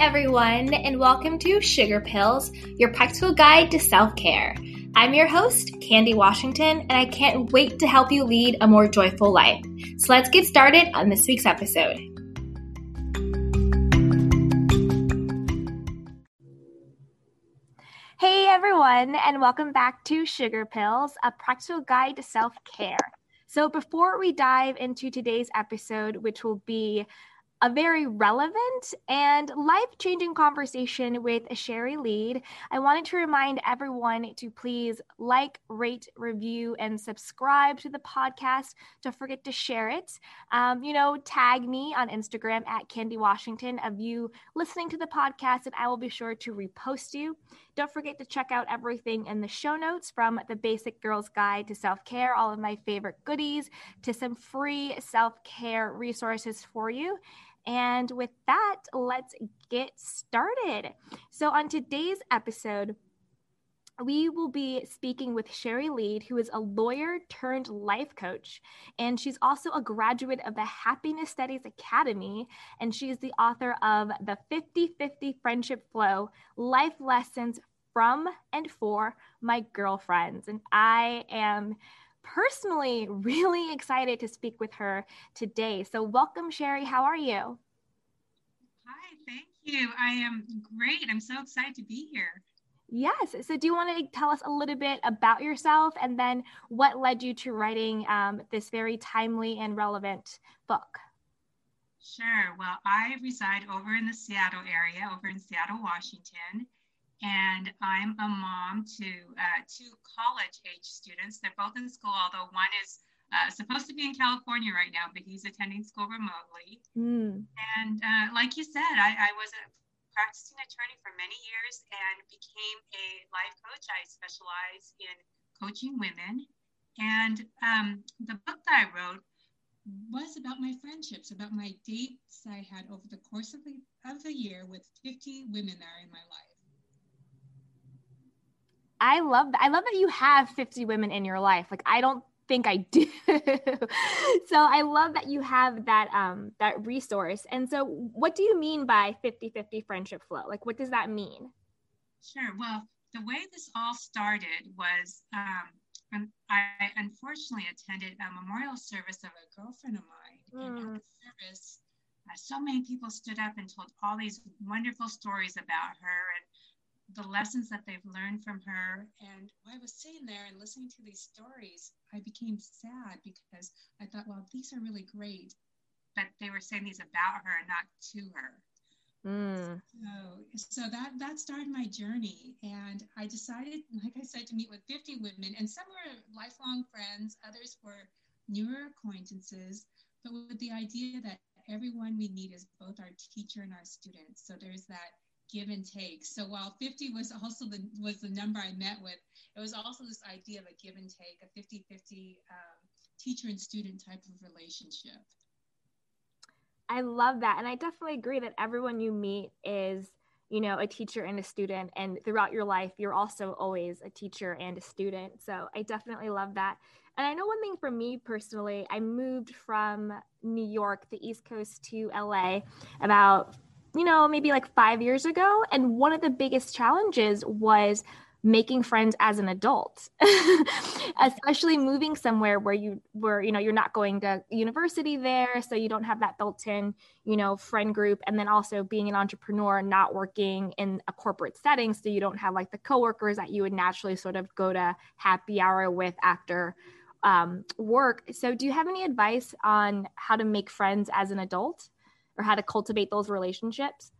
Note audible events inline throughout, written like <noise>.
everyone, and welcome to Sugar Pills, your practical guide to self care. I'm your host, Candy Washington, and I can't wait to help you lead a more joyful life. So let's get started on this week's episode. Hey everyone, and welcome back to Sugar Pills, a practical guide to self care. So, before we dive into today's episode, which will be a very relevant and life changing conversation with Sherry Lead. I wanted to remind everyone to please like, rate, review, and subscribe to the podcast. Don't forget to share it. Um, you know, tag me on Instagram at Candy Washington of you listening to the podcast, and I will be sure to repost you. Don't forget to check out everything in the show notes from the Basic Girls Guide to Self Care, all of my favorite goodies, to some free self care resources for you. And with that, let's get started. So, on today's episode, we will be speaking with Sherry Lead, who is a lawyer turned life coach. And she's also a graduate of the Happiness Studies Academy. And she is the author of The 50 50 Friendship Flow Life Lessons from and for My Girlfriends. And I am personally <laughs> really excited to speak with her today. So, welcome, Sherry. How are you? Hi, thank you. I am great. I'm so excited to be here. Yes. So, do you want to tell us a little bit about yourself and then what led you to writing um, this very timely and relevant book? Sure. Well, I reside over in the Seattle area, over in Seattle, Washington and I'm a mom to uh, two college age students. They're both in school, although one is uh, supposed to be in California right now, but he's attending school remotely. Mm. And uh, like you said, I, I, was a practicing attorney for many years and became a life coach. I specialize in coaching women. And um, the book that I wrote was about my friendships, about my dates I had over the course of the, of the year with 50 women that are in my life. I love that. I love that you have 50 women in your life. Like I don't think I do. <laughs> so I love that you have that um that resource. And so what do you mean by 50-50 friendship flow? Like what does that mean? Sure. Well, the way this all started was um I unfortunately attended a memorial service of a girlfriend of mine. Mm. And at hmm. the service, uh, so many people stood up and told all these wonderful stories about her and the lessons that they've learned from her. And I was sitting there and listening to these stories, I became sad because I thought, well, these are really great, but they were saying these about her and not to her. Mm. So, so that that started my journey, and I decided, like I said, to meet with 50 women, and some were lifelong friends, others were newer acquaintances, but with the idea that everyone we meet is both our teacher and our student. So there's that give and take. So while 50 was also the was the number I met with, it was also this idea of a give and take, a 50-50 um, teacher and student type of relationship. I love that. And I definitely agree that everyone you meet is, you know, a teacher and a student. And throughout your life, you're also always a teacher and a student. So I definitely love that. And I know one thing for me personally, I moved from New York, the East Coast to LA about you know, maybe like five years ago. And one of the biggest challenges was making friends as an adult <laughs> especially moving somewhere where you where you know you're not going to university there so you don't have that built-in you know friend group and then also being an entrepreneur not working in a corporate setting so you don't have like the coworkers that you would naturally sort of go to happy hour with after um, work so do you have any advice on how to make friends as an adult or how to cultivate those relationships?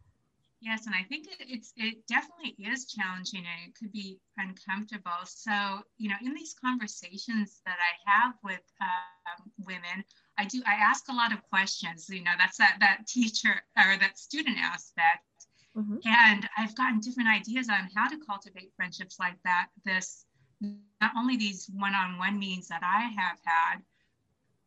Yes, and I think it's it definitely is challenging and it could be uncomfortable. So, you know, in these conversations that I have with um, women, I do I ask a lot of questions. You know, that's that that teacher or that student aspect, mm-hmm. and I've gotten different ideas on how to cultivate friendships like that. This not only these one-on-one meetings that I have had,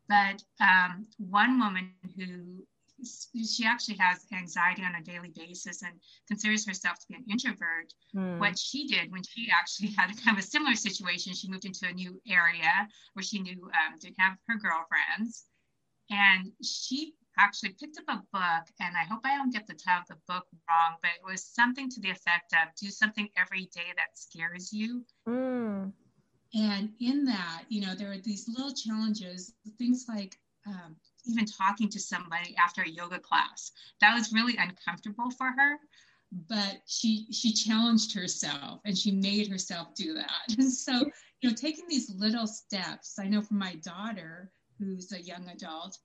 but um, one woman who she actually has anxiety on a daily basis and considers herself to be an introvert. Mm. What she did when she actually had kind of a similar situation, she moved into a new area where she knew um, didn't have her girlfriends, and she actually picked up a book, and I hope I don't get the title of the book wrong, but it was something to the effect of do something every day that scares you. Mm. And in that, you know, there are these little challenges, things like um, even talking to somebody after a yoga class. That was really uncomfortable for her, but she she challenged herself and she made herself do that. And <laughs> so, you know, taking these little steps. I know for my daughter, who's a young adult,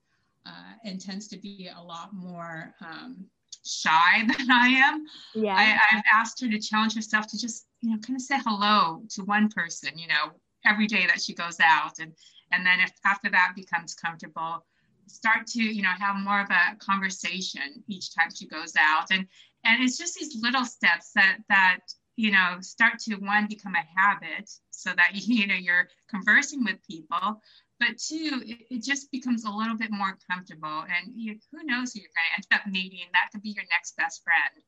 uh, and tends to be a lot more um, shy <laughs> than I am. Yeah. I, I've asked her to challenge herself to just, you know, kind of say hello to one person, you know, every day that she goes out. And, and then if after that becomes comfortable, start to, you know, have more of a conversation each time she goes out. And, and it's just these little steps that, that, you know, start to one become a habit so that, <laughs> you know, you're conversing with people, but two, it, it, just becomes a little bit more comfortable. And you, who knows who you're going to end up meeting? That could be your next best friend.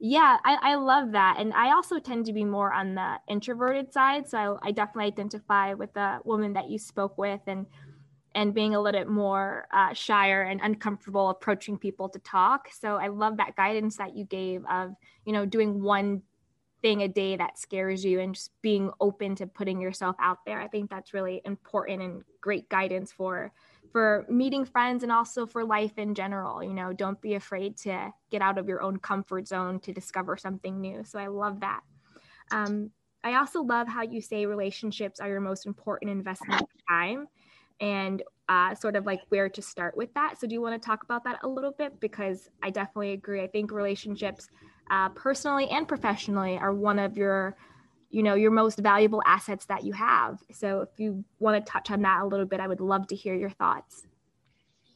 Yeah, I, I love that. And I also tend to be more on the introverted side. So I, I definitely identify with the woman that you spoke with and and being a little bit more uh, shyer and uncomfortable approaching people to talk. So I love that guidance that you gave of, you know, doing one thing a day that scares you and just being open to putting yourself out there. I think that's really important and great guidance for for meeting friends and also for life in general. You know, don't be afraid to get out of your own comfort zone to discover something new. So I love that. Um, I also love how you say relationships are your most important investment of time and uh, sort of like where to start with that. So, do you want to talk about that a little bit? Because I definitely agree. I think relationships uh, personally and professionally are one of your you know your most valuable assets that you have. So if you want to touch on that a little bit i would love to hear your thoughts.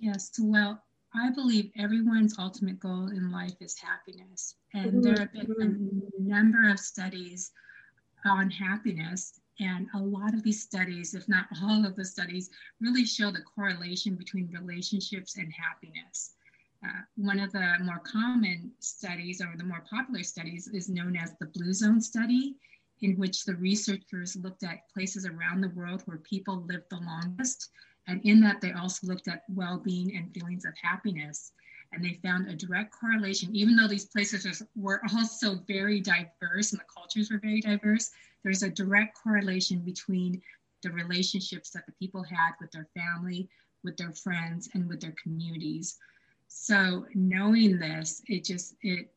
Yes well i believe everyone's ultimate goal in life is happiness. And mm-hmm. there have been a number of studies on happiness. And a lot of these studies if not all of the studies really show the correlation between relationships and happiness. Uh, one of the more common studies or the more popular studies is known as the Blue Zone study, in which the researchers looked at places around the world where people lived the longest. And in that, they also looked at well being and feelings of happiness. And they found a direct correlation, even though these places were also very diverse and the cultures were very diverse, there's a direct correlation between the relationships that the people had with their family, with their friends, and with their communities. So knowing this, it just it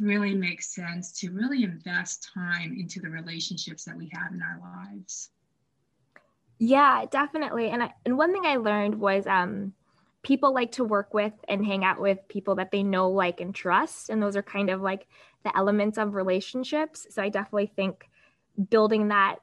really makes sense to really invest time into the relationships that we have in our lives. Yeah, definitely. And I, and one thing I learned was um people like to work with and hang out with people that they know, like, and trust. And those are kind of like the elements of relationships. So I definitely think building that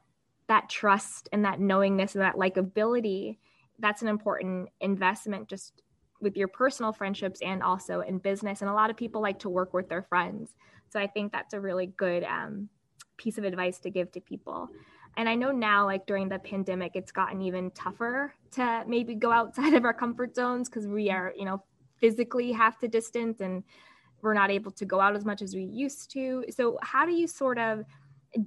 that trust and that knowingness and that likability, that's an important investment just with your personal friendships and also in business. And a lot of people like to work with their friends. So I think that's a really good um, piece of advice to give to people. And I know now, like during the pandemic, it's gotten even tougher to maybe go outside of our comfort zones because we are, you know, physically have to distance and we're not able to go out as much as we used to. So, how do you sort of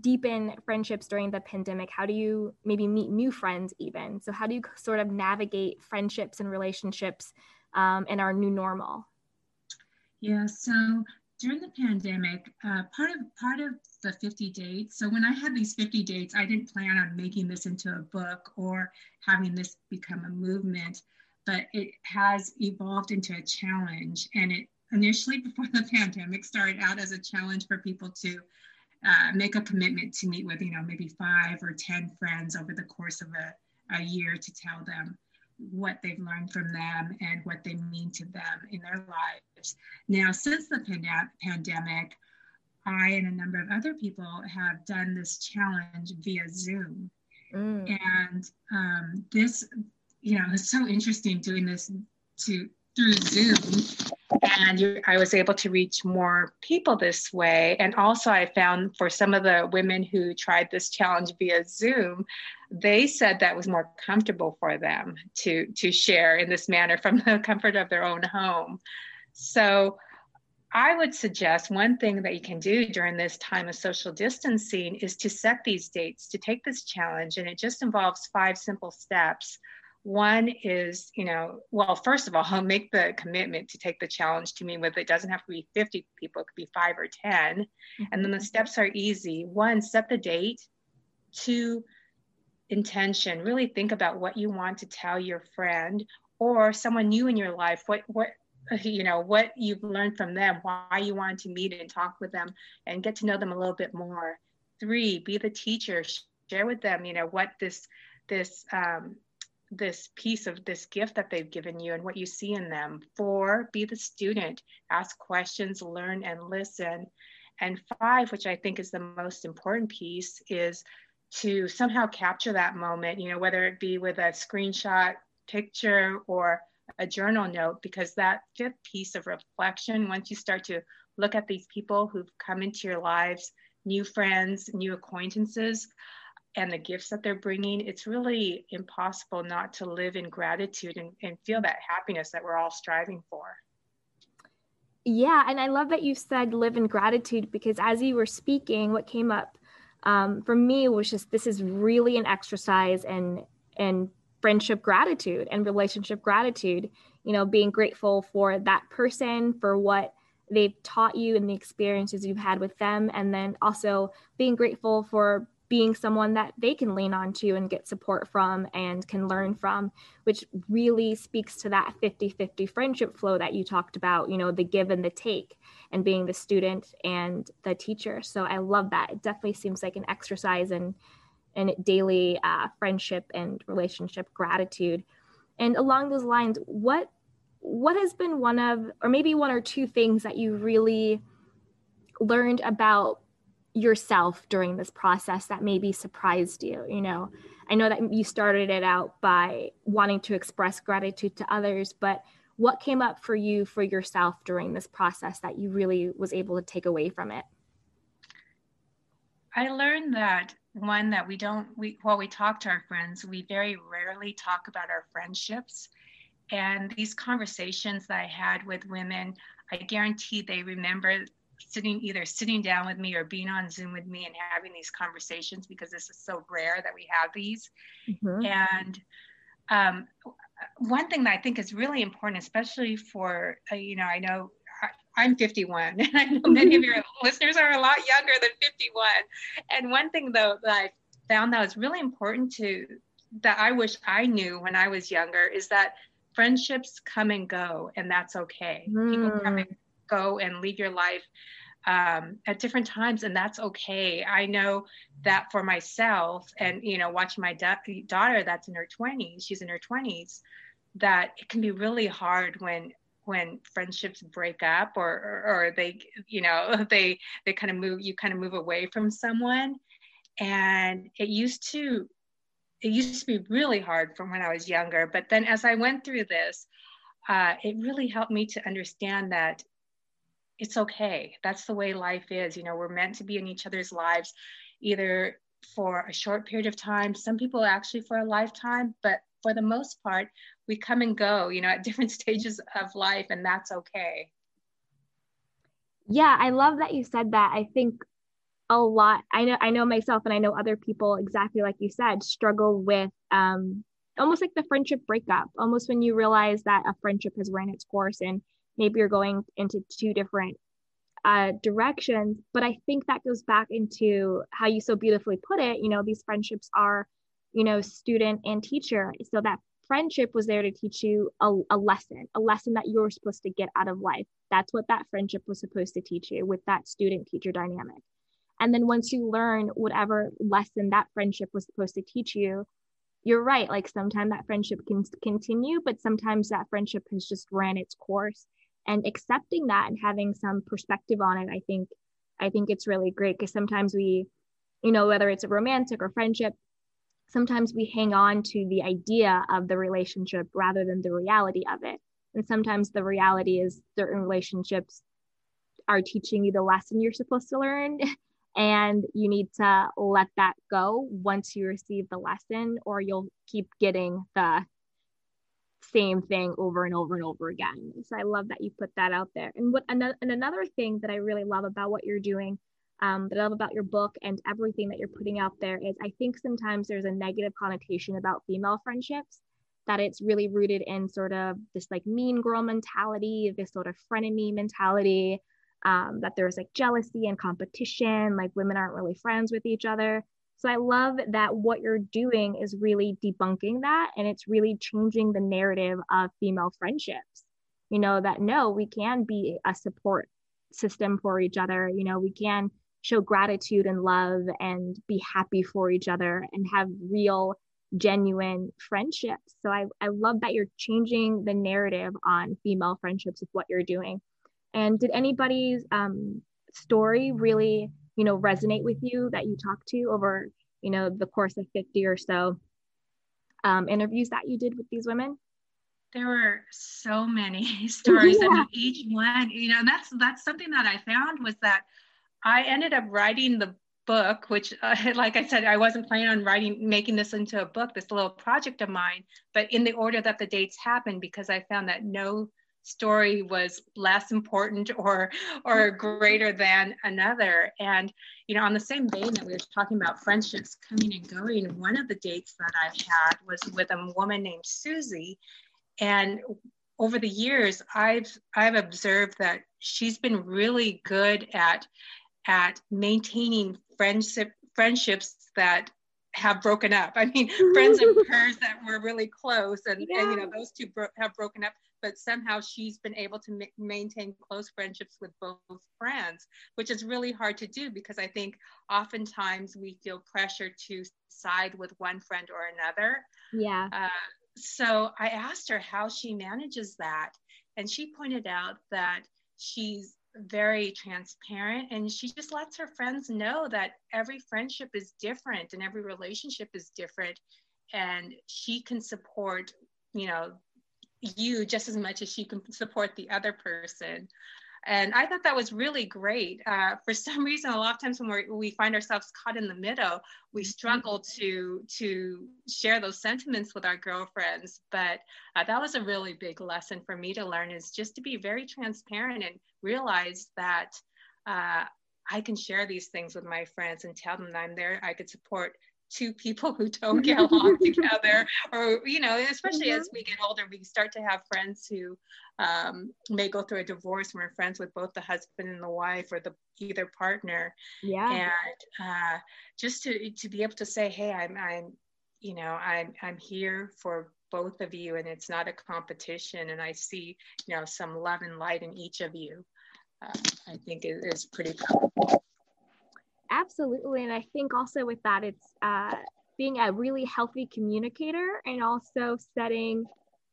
deepen friendships during the pandemic? How do you maybe meet new friends, even? So, how do you sort of navigate friendships and relationships um, in our new normal? Yeah, so during the pandemic, uh, part of part of the 50 dates. So when I had these 50 dates, I didn't plan on making this into a book or having this become a movement, but it has evolved into a challenge. And it initially, <laughs> before the pandemic, started out as a challenge for people to uh, make a commitment to meet with, you know, maybe five or 10 friends over the course of a, a year to tell them what they've learned from them and what they mean to them in their lives. Now, since the pand- pandemic, I and a number of other people have done this challenge via Zoom. Mm. And um, this, you know, it's so interesting doing this to through Zoom. And I was able to reach more people this way. And also, I found for some of the women who tried this challenge via Zoom, they said that was more comfortable for them to, to share in this manner from <laughs> the comfort of their own home. So, I would suggest one thing that you can do during this time of social distancing is to set these dates to take this challenge. And it just involves five simple steps one is, you know, well, first of all, <laughs> make the commitment to take the challenge to meet with it doesn't have to be 50 people, it could be five or 10. Mm-hmm. And then the steps are easy. One, set the date. Two, intention. Really think about what you want to tell your friend or someone new in your life. What, what, <laughs> you know, what you've learned from them, why you want to meet and talk with them and get to know them a little bit more. Three, be the teacher. Share with them, you know, what this, this, um, this piece of this gift that they've given you and what you see in them. Four, be the student, ask questions, learn, and listen. And five, which I think is the most important piece, is to somehow capture that moment, you know, whether it be with a screenshot picture or a journal note, because that fifth piece of reflection, once you start to look at these people who've come into your lives, new friends, new acquaintances, and the gifts that they're bringing, it's really impossible not to live in gratitude and, and feel that happiness that we're all striving for. Yeah, and I love that you said live in gratitude because as you were speaking, what came up um, for me was just this is really an exercise and and friendship gratitude and relationship gratitude. You know, being grateful for that person for what they've taught you and the experiences you've had with them, and then also being grateful for being someone that they can lean on to and get support from and can learn from, which really speaks to that 50 50 friendship flow that you talked about, you know, the give and the take and being the student and the teacher. So I love that. It definitely seems like an exercise in, in daily uh, friendship and relationship gratitude. And along those lines, what what has been one of or maybe one or two things that you really learned about yourself during this process that maybe surprised you you know? I know that you started it out by wanting to express gratitude to others but what came up for you for yourself during this process that you really was able to take away from it? I learned that one that we don't we while we talk to our friends we very rarely talk about our friendships. And these conversations that i had with women i guarantee they remember sitting either sitting down with me or being on Zoom with me and having these conversations because this is so rare that we have these. Mm-hmm. And um, one thing that I think is really important, especially for uh, you know, I know I'm 51, <laughs> and I know many of your listeners are a lot younger than 51. And one thing though that I found that was really important to that I wish I knew when I was younger is that friendships come and go, and that's okay. Mm. People come and go and leave your life um, at different times and that's okay. I know that for myself and you know watching my da- daughter that's in her 20s she's in her 20s that it can be really hard when when friendships break up or, or, or they you know <laughs> they they kind of move you kind of move away from someone. And it used to it used to be really hard from when i was younger but then as i went through this uh, it really helped me to understand that it's okay. That's the way life is. You know, we're meant to be in each other's lives, either for a short period of time, some people actually for a lifetime, but for the most part, we come and go, you know, at <laughs> different stages of life, and that's okay. Yeah, I love that you said that. I think a lot. I know, I know myself, and I know other people exactly like you said struggle with um, almost like the friendship breakup. Almost when you realize that a friendship has ran its course and maybe you're going into two different uh, directions. But I think that goes back into how you so beautifully put it. You know, these friendships are, you know, student and teacher. So that friendship was there to teach you a, a lesson, a lesson that you're supposed to get out of life. That's what that friendship was supposed to teach you with that student teacher dynamic. And then once you learn whatever lesson that friendship was supposed to teach you, you're right. Like sometimes that friendship can continue, but sometimes that friendship has just ran its course and accepting that and having some perspective on it i think i think it's really great because sometimes we you know whether it's a romantic or friendship sometimes we hang on to the idea of the relationship rather than the reality of it. And sometimes the reality is certain relationships are teaching you the lesson you're supposed to learn <laughs> and you need to let that go once you receive the lesson or you'll keep getting the same thing over and over and over again. So I love that you put that out there. And what another and another thing that I really love about what you're doing, um, that I love about your book and everything that you're putting out there is I think sometimes there's a negative connotation about female friendships. that it's really rooted in sort of this like mean girl mentality, this sort of frenemy mentality, um, that there's like jealousy and competition, like women aren't really friends with each other. So I love that what you're doing is really debunking that and it's really changing the narrative of female friendships. You know, that no, we can be a support system for each other. You know, we can show gratitude and love and be happy for each other and have real, genuine friendships. So I, I love that you're changing the narrative on female friendships with what you're doing. And did anybody's um, story really you know resonate with you that you talked to over you know the course of 50 or so um, interviews that you did with these women there were so many <laughs> stories yeah. and each one you know that's that's something that i found was that i ended up writing the book which uh, <laughs> like i said i wasn't planning on writing making this into a book this little project of mine but in the order that the dates happened because i found that no story was less important <laughs> or or greater than another and you know on the same vein that we were talking about friendships coming and going one of the dates that i had was with a woman named susie and over the years i've i've observed that she's been really good at at maintaining friendship friendships that have broken up. I mean, friends of <laughs> hers that were really close, and, yeah. and you know, those two bro- have broken up but somehow she's been able to ma- maintain close friendships with both friends, which is really hard to do because I think oftentimes we feel pressure to side with one friend or another. Yeah. Uh, so I asked her how she manages that. And she pointed out that she's very transparent and she just lets her friends know that every friendship is different and every relationship is different and she can support you know you just as much as you can support the other person. And I thought that was really great. Uh, for some <laughs> reason, a lot of times when we we find ourselves caught in the middle, we mm-hmm. struggle to to share those sentiments with our girlfriends. But uh, that was a really big lesson for me to learn is just to be very transparent and realize that uh, I can share these things with my friends and tell them that I'm there. I could support two people who don't get <laughs> along together or you know especially mm-hmm. as we get older we start to have friends who um, may go through a divorce and we're friends with both the husband and the wife or the either partner. Yeah. And uh, just to to be able to say hey i'm i'm you know i'm i'm here for both of you and it's not a competition and i see you know some love and light in each of you uh, i think it is pretty powerful Absolutely. And I think also with that, it's uh, being a really healthy communicator and also setting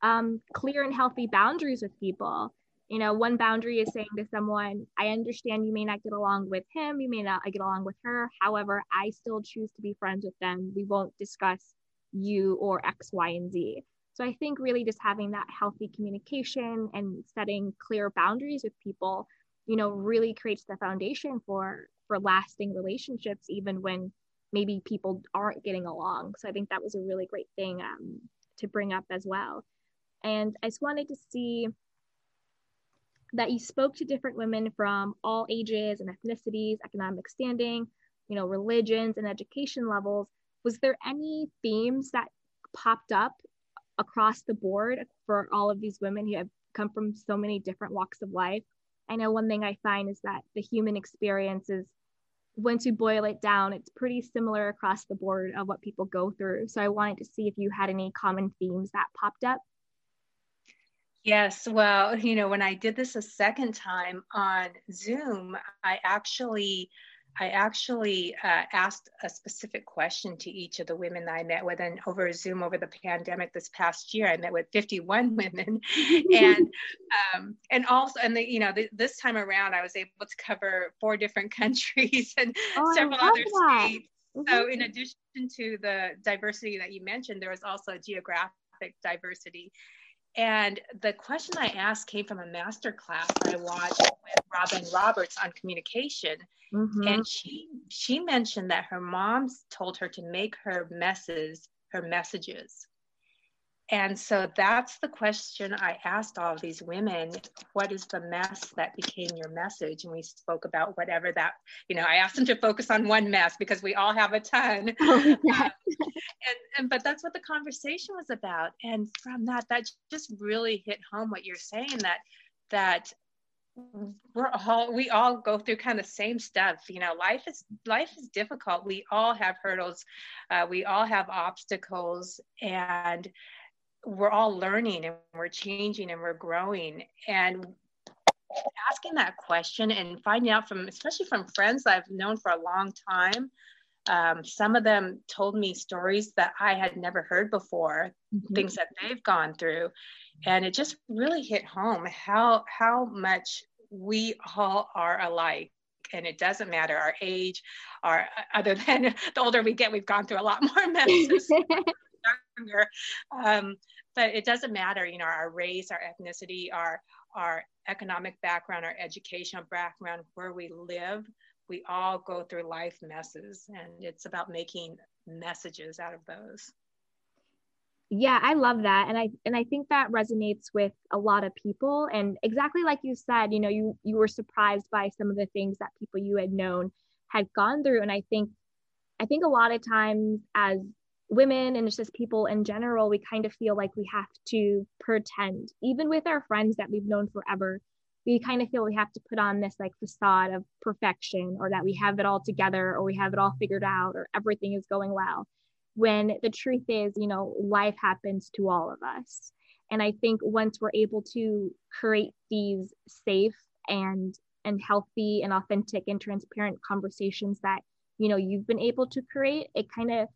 um, clear and healthy boundaries with people. You know, one boundary is saying to someone, I understand you may not get along with him, you may not get along with her. However, I still choose to be friends with them. We won't discuss you or X, Y, and Z. So I think really just having that healthy communication and setting clear boundaries with people, you know, really creates the foundation for for lasting relationships even when maybe people aren't getting along. So i think that was a really great thing um, to bring up as well. And i just wanted to see that you spoke to different women from all ages and ethnicities economic standing you know religions and education levels. Was there any themes that popped up across the board for all of these women who have come from so many different walks of life? I know one thing I find is that the human experience is, once you boil it down, it's pretty similar across the board of what people go through. So I wanted to see if you had any common themes that popped up. Yes, well, you know, when I did this a second time on Zoom, I actually I actually uh, asked a specific question to each of the women that I met with, and over Zoom over the pandemic this past year, I met with 51 <laughs> women, and um, and also, and the, you know, the, this time around, I was able to cover four different <laughs> countries and oh, several other that. states. Mm-hmm. So, in addition to the diversity that you mentioned, there was also geographic diversity. And the question I asked came from a master class I watched with Robin Roberts on communication. Mm-hmm. And she she mentioned that her mom told her to make her messes her messages. And so that's the question I asked all of these women. What is the mess that became your message? And we spoke about whatever that, you know, I asked them to focus on one mess because we all have a ton. <laughs> Oh, yeah. um, and, and but that's what the conversation was about. And from that, that just really hit home what you're saying that that we're all we all go through kind of the same stuff you know life is life is difficult we all have hurdles uh, we all have obstacles and we're all learning and we're changing and we're growing. And asking that question and finding out from especially from friends i've known for a long time um, some of them told me stories that i had never heard before mm-hmm. things that they've gone through. And it just really hit home how how much we all are alike. And it doesn't matter our age our <laughs> other than the older we get we've gone through a lot more messes <laughs> younger. Um, but it doesn't matter you know our race our ethnicity our our economic background our educational background where we live we all go through life messes and it's about making messages out of those. Yeah i love that and i and i think that resonates with a lot of people and exactly like you said you know you you were surprised by some of the things that people you had known had gone through and i think i think a lot of times as women and it's just people in general, we kind of feel like we have to pretend, even with our friends that we've known forever. We kind of feel we have to put on this like facade of perfection or that we have it all together or we have it all figured out or everything is going well. When the truth is, you know, life happens to all of us. And I think once we're able to create these safe and and healthy and authentic and transparent conversations that you know you've been able to create, it kind of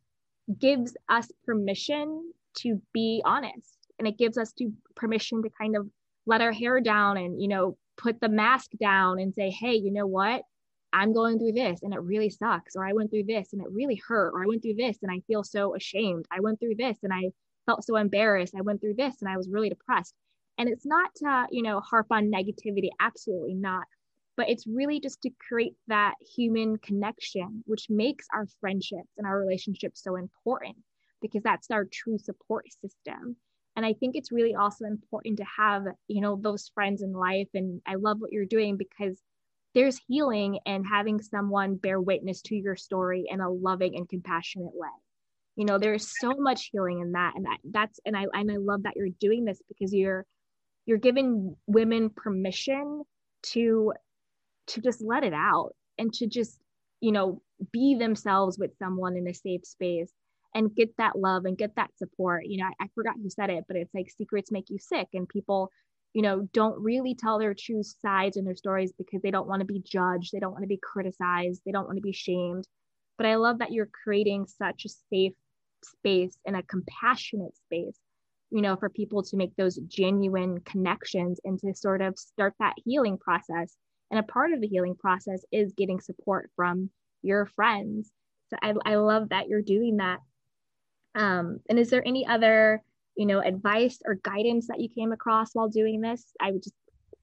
gives us permission to be honest and it gives us to permission to kind of let our hair down and you know put the mask down and say hey you know what? I'm going through this and it really sucks or i went through this and it really hurt or i went through this and i feel so ashamed. I went through this and i felt so embarrassed. I went through this and i was really depressed. And it's not to you know harp on negativity. Absolutely not but it's really just to create that human connection, which makes our friendships and our relationships so important because that's our true support system. And I think it's really also important to have, you know, those friends in life. And I love what you're doing because there's healing and having someone bear witness to your story in a loving and compassionate way. You know, there's so much healing in that. And that, that's, and I, and I love that you're doing this because you're, you're giving women permission to to just let it out and to just you know be themselves with someone in a safe space and get that love and get that support. You know I, I, forgot who said it but it's like secrets make you sick. And people you know don't really tell their true sides in their stories because they don't want to be judged they don't want to be criticized they don't want to be shamed. But i love that you're creating such a safe space and a compassionate space you know for people to make those genuine connections and to sort of start that healing process and a part of the healing process is getting support from your friends. So I, I love that you're doing that. Um, and is there any other, you know, advice or guidance that you came across while doing this? I would just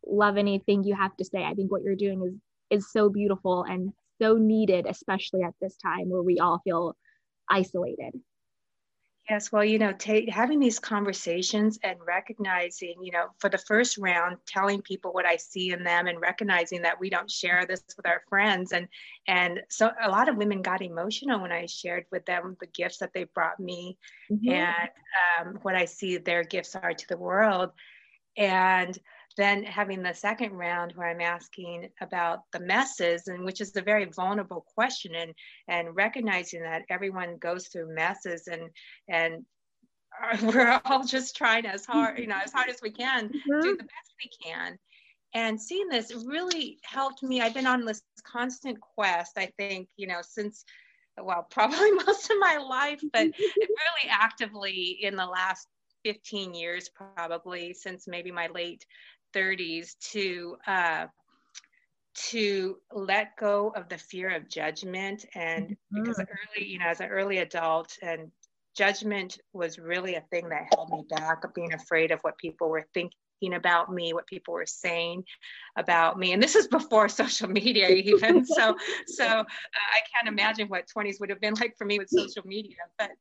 love anything you have to say. I think what you're doing is is so beautiful and so needed, especially at this time where we all feel isolated. Yes, well, you know, ta- having these conversations and recognizing, you know, for the first round, telling people what I see in them and recognizing that we don't share this with our friends, and and so a lot of women got emotional when I shared with them the gifts that they brought me mm-hmm. and um, what I see their gifts are to the world, and then having the second round where I'm asking about the messes, and which is a very vulnerable question, and and recognizing that everyone goes through messes, and and <laughs> we're all just trying as hard, you know, as hard as we can, mm-hmm. do the best we can. And seeing this really helped me. I've been on this constant quest, I think, you know, since well, <laughs> probably most of my life, but <laughs> really actively in the last 15 years, probably since maybe my late 30s to uh, to let go of the fear of judgment and mm-hmm. because early you know as an early adult and judgment was really a thing that held me back of being afraid of what people were thinking about me, what people were saying about me. And this is before <laughs> social media even. so so uh, I can't imagine what 20s would have been like for me with social media. But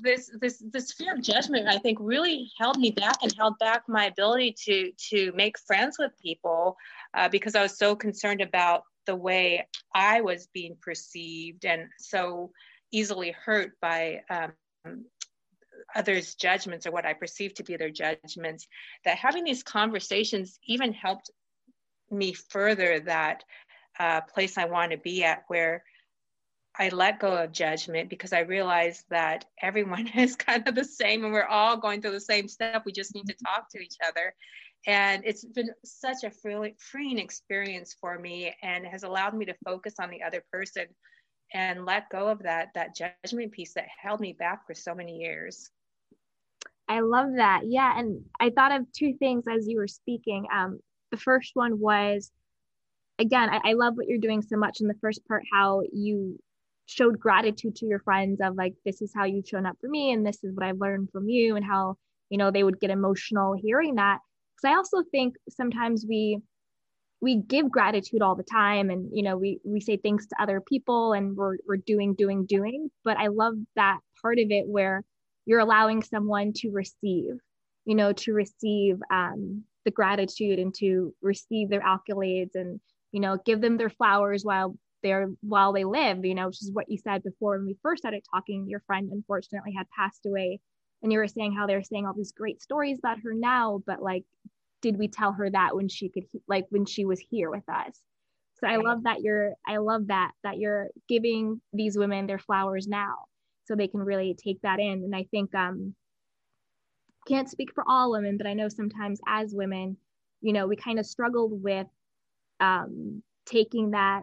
this this this fear of judgment, I think, really held me back and held back my ability to to make friends with people uh, because I was so concerned about the way I was being perceived and so easily hurt by um, others' judgments or what I perceive to be their judgments, that having these conversations even helped me further that uh, place I want to be at where I let go of judgment because I realized that everyone <laughs> is kind of the same and we're all going through the same stuff. We just need to talk to each other. And it's been such a freeing experience for me and has allowed me to focus on the other person and let go of that that judgment piece that held me back for so many years. I love that. Yeah. And I thought of two things as you were speaking. Um, the first one was, again, I, I love what you're doing so much in the first part, how you showed gratitude to your friends of like, this is how you've shown up for me, and this is what I've learned from you, and how, you know, they would get emotional hearing that. Because I also think sometimes we, we give gratitude all the time and you know we we say thanks to other people and we're we're doing doing doing but i love that part of it where you're allowing someone to receive you know to receive um, the gratitude and to receive their accolades and you know give them their flowers while they're while they live you know which is what you said before when we first started talking your friend unfortunately had passed away and you were saying how they're saying all these great stories about her now but like did we tell her that when she could like when she was here with us? So i love that you're i love that that you're giving these women their flowers now so they can really take that in. And i think um can't speak for all women but i know sometimes as women you know we kind of struggled with um taking that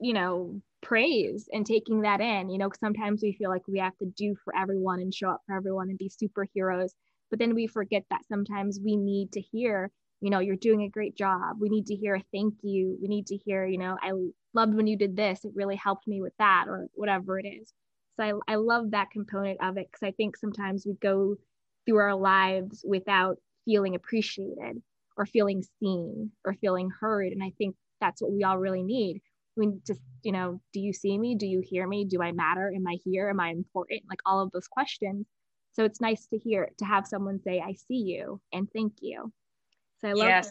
you know praise and taking that in you know sometimes we feel like we have to do for everyone and show up for everyone and be superheroes. But then we forget that sometimes we need to hear you know you're doing a great job. We need to hear a thank you. We need to hear you know i loved when you did this. It really helped me with that or whatever it is so I, I love that component of it because I think sometimes we go through our lives without feeling appreciated or feeling seen or feeling heard. And I think that's what we all really need. We just, you know, do you see me? Do you hear me? Do I matter? Am I here? Am I important? Like all of those questions. So it's nice to hear to have someone say, I see you and thank you. So I love yes.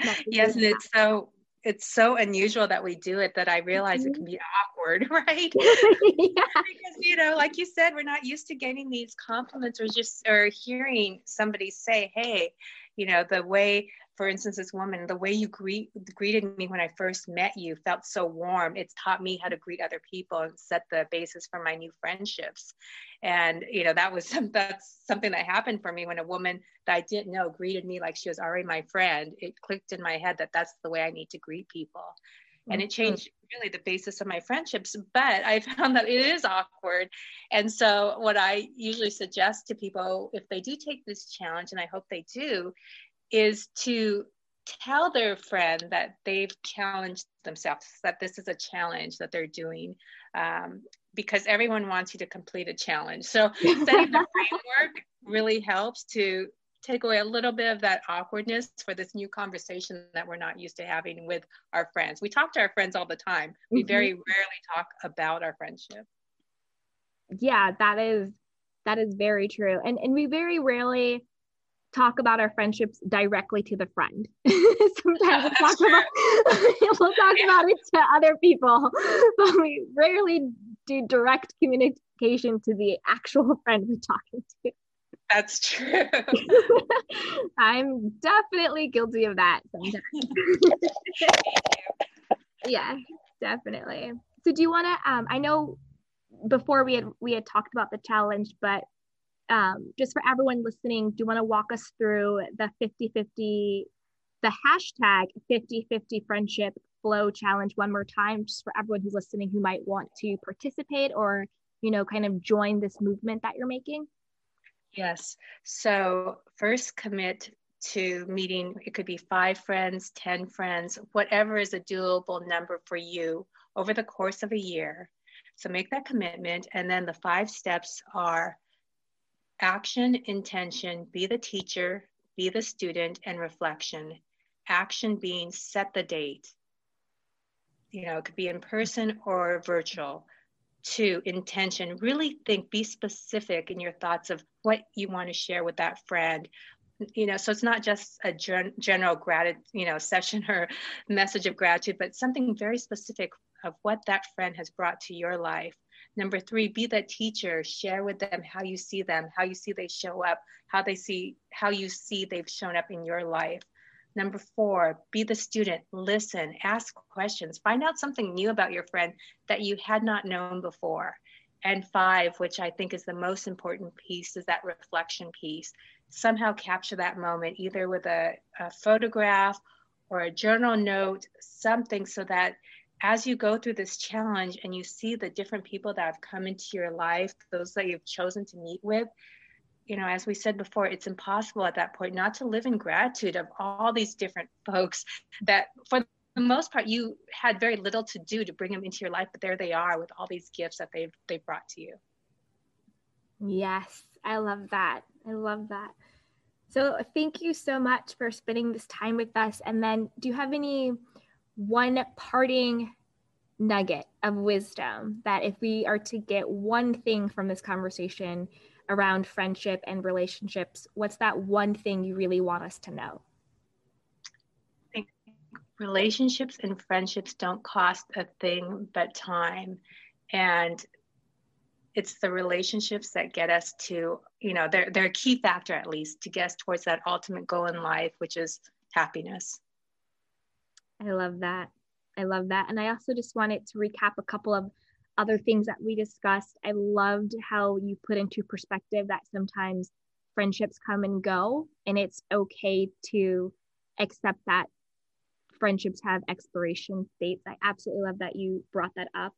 <laughs> yes, and it's so it's so unusual that we do it that I realize mm-hmm. it can be awkward, <laughs> right? <laughs> yeah. Because you know, like you said, we're not used to getting these compliments or just or hearing somebody say, "Hey, you know, the way for instance, this woman, the way you greet, greeted me when I first met you felt so warm. It's taught me how to greet other people and set the basis for my new friendships. And you know that was <laughs> some, that's something that happened for me when a woman that I didn't know greeted me like she was already my friend. It clicked in my head that that's the way I need to greet people. And it mm-hmm. changed really the basis of my friendships. But I <laughs> found that it is awkward. And so, what I usually suggest to people, if they do take this challenge, and I hope they do, is to tell their friend that they've challenged themselves, that this is a challenge that they're doing, um, because everyone wants you to complete a challenge. So <laughs> setting the framework really helps to take away a little bit of that awkwardness for this new conversation that we're not used to having with our friends. We talk to our friends all the time. We mm-hmm. very rarely talk about our friendship. Yeah, that is that is very true. And and we very rarely talk about our friendships directly to the friend. <laughs> Sometimes we'll talk, about, <laughs> we'll talk yeah. about it to other people, <laughs> but we rarely do direct communication to the actual friend we're talking to. That's true. I'm definitely guilty of that sometimes. yeah, definitely. So do you want to um I know before we had we had talked about the challenge, but um, just for everyone listening, do you want to walk us through the 50 50, the hashtag 50 50 friendship flow challenge one more time, just for everyone who's listening who might want to participate or, you know, kind of join this movement that you're making? Yes. So, first commit to meeting, it could be five friends, 10 friends, whatever is a doable number for you over the course of a year So make that commitment. And then the five steps are action, intention, be the teacher, be the student, and reflection. Action being set the date. You know, it could be in person or virtual. Two, intention. Really think, be specific in your thoughts of what you want to share with that friend. You know, so it's not just a gen- general gratitude, you know, <laughs> session or message of gratitude, but something very specific of what that friend has brought to your life. Number three, be that teacher. Share with them how you see them, how you see they show up, how they see, how you see they've shown up in your life. Number four, be the student. Listen, ask questions, find out something new about your friend that you had not known before. And five, which I think is the most important piece, is that reflection piece. Somehow capture that moment either with a, a photograph or a journal note, something so that as you go through this challenge and you see the different people that have come into your life, those that you've chosen to meet with, you know, as we said before, it's impossible at that point not to live in gratitude of all these different <laughs> folks that, for the most part, you had very little to do to bring them into your life, but there they are with all these gifts that they've they've brought to you. Yes, I love that. I love that. So, thank you so much for spending this time with us. And then, do you have any one parting nugget of wisdom that if we are to get one thing from this conversation around friendship and relationships, what's that one thing you really want us to know? relationships and friendships don't cost a thing but time. And it's the relationships that get us to, you know, they're, they're a key factor at least to get us towards that ultimate goal in life, which is happiness. I love that. I love that. And I also just wanted to recap a couple of other things that we discussed. I loved how you put into perspective that sometimes friendships come and go, and it's okay to accept that friendships have expiration dates. I absolutely love that you brought that up.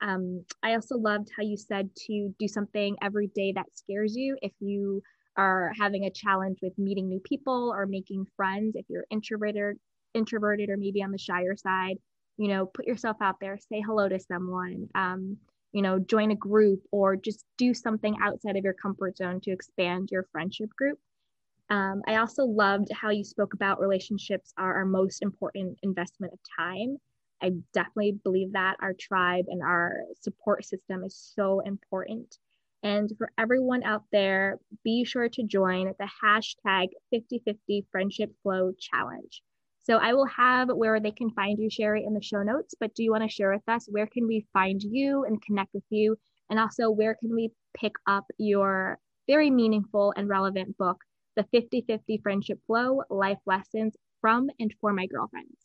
Um, I also loved how you said to do something every day that scares you. If you are having a challenge with meeting new people or making friends, if you're introverted, introverted or maybe on the shyer side, you know, put yourself out there, say hello to someone, um, you know, join a group or just do something outside of your comfort zone to expand your friendship group. Um, I also loved how you spoke about relationships are our most important investment of time. I definitely believe that our tribe and our support system is so important. And for everyone out there, be sure to join the hashtag 5050 Friendship Flow Challenge. So I will have where they can find you, Sherry, in the show notes. But do you want to share with us where can we find you and connect with you? And also, where can we pick up your very meaningful and relevant book, The 50 50 Friendship Flow Life Lessons from and for My Girlfriends?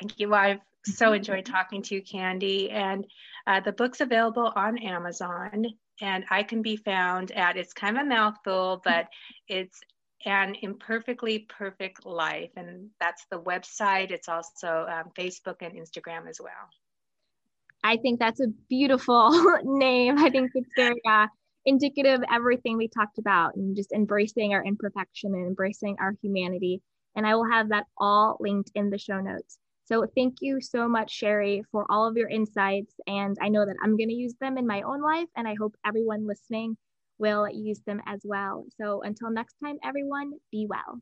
Thank you. I've so enjoyed talking to you, Candy. And uh, the book's available on Amazon, and I can be found at, it's kind of a mouthful, but it's an imperfectly perfect life. And that's the website. It's also um, facebook and instagram as well. I think that's a beautiful <laughs> name. I think it's very uh, indicative of everything we talked about and just embracing our imperfection and embracing our humanity. And i will have that all linked in the show notes. So thank you so much sherry for all of your insights. And i know that i'm going to use them in my own life. And i hope everyone listening will use them as well. So until next time, everyone, be well.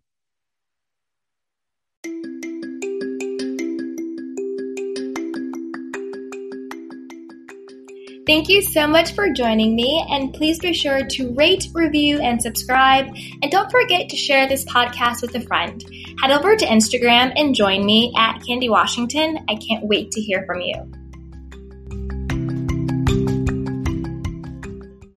Thank you so much for joining me, and please be sure to rate, review, and subscribe. And don't forget to share this podcast with a friend. Head over to Instagram and join me at Candy Washington. I can't wait to hear from you.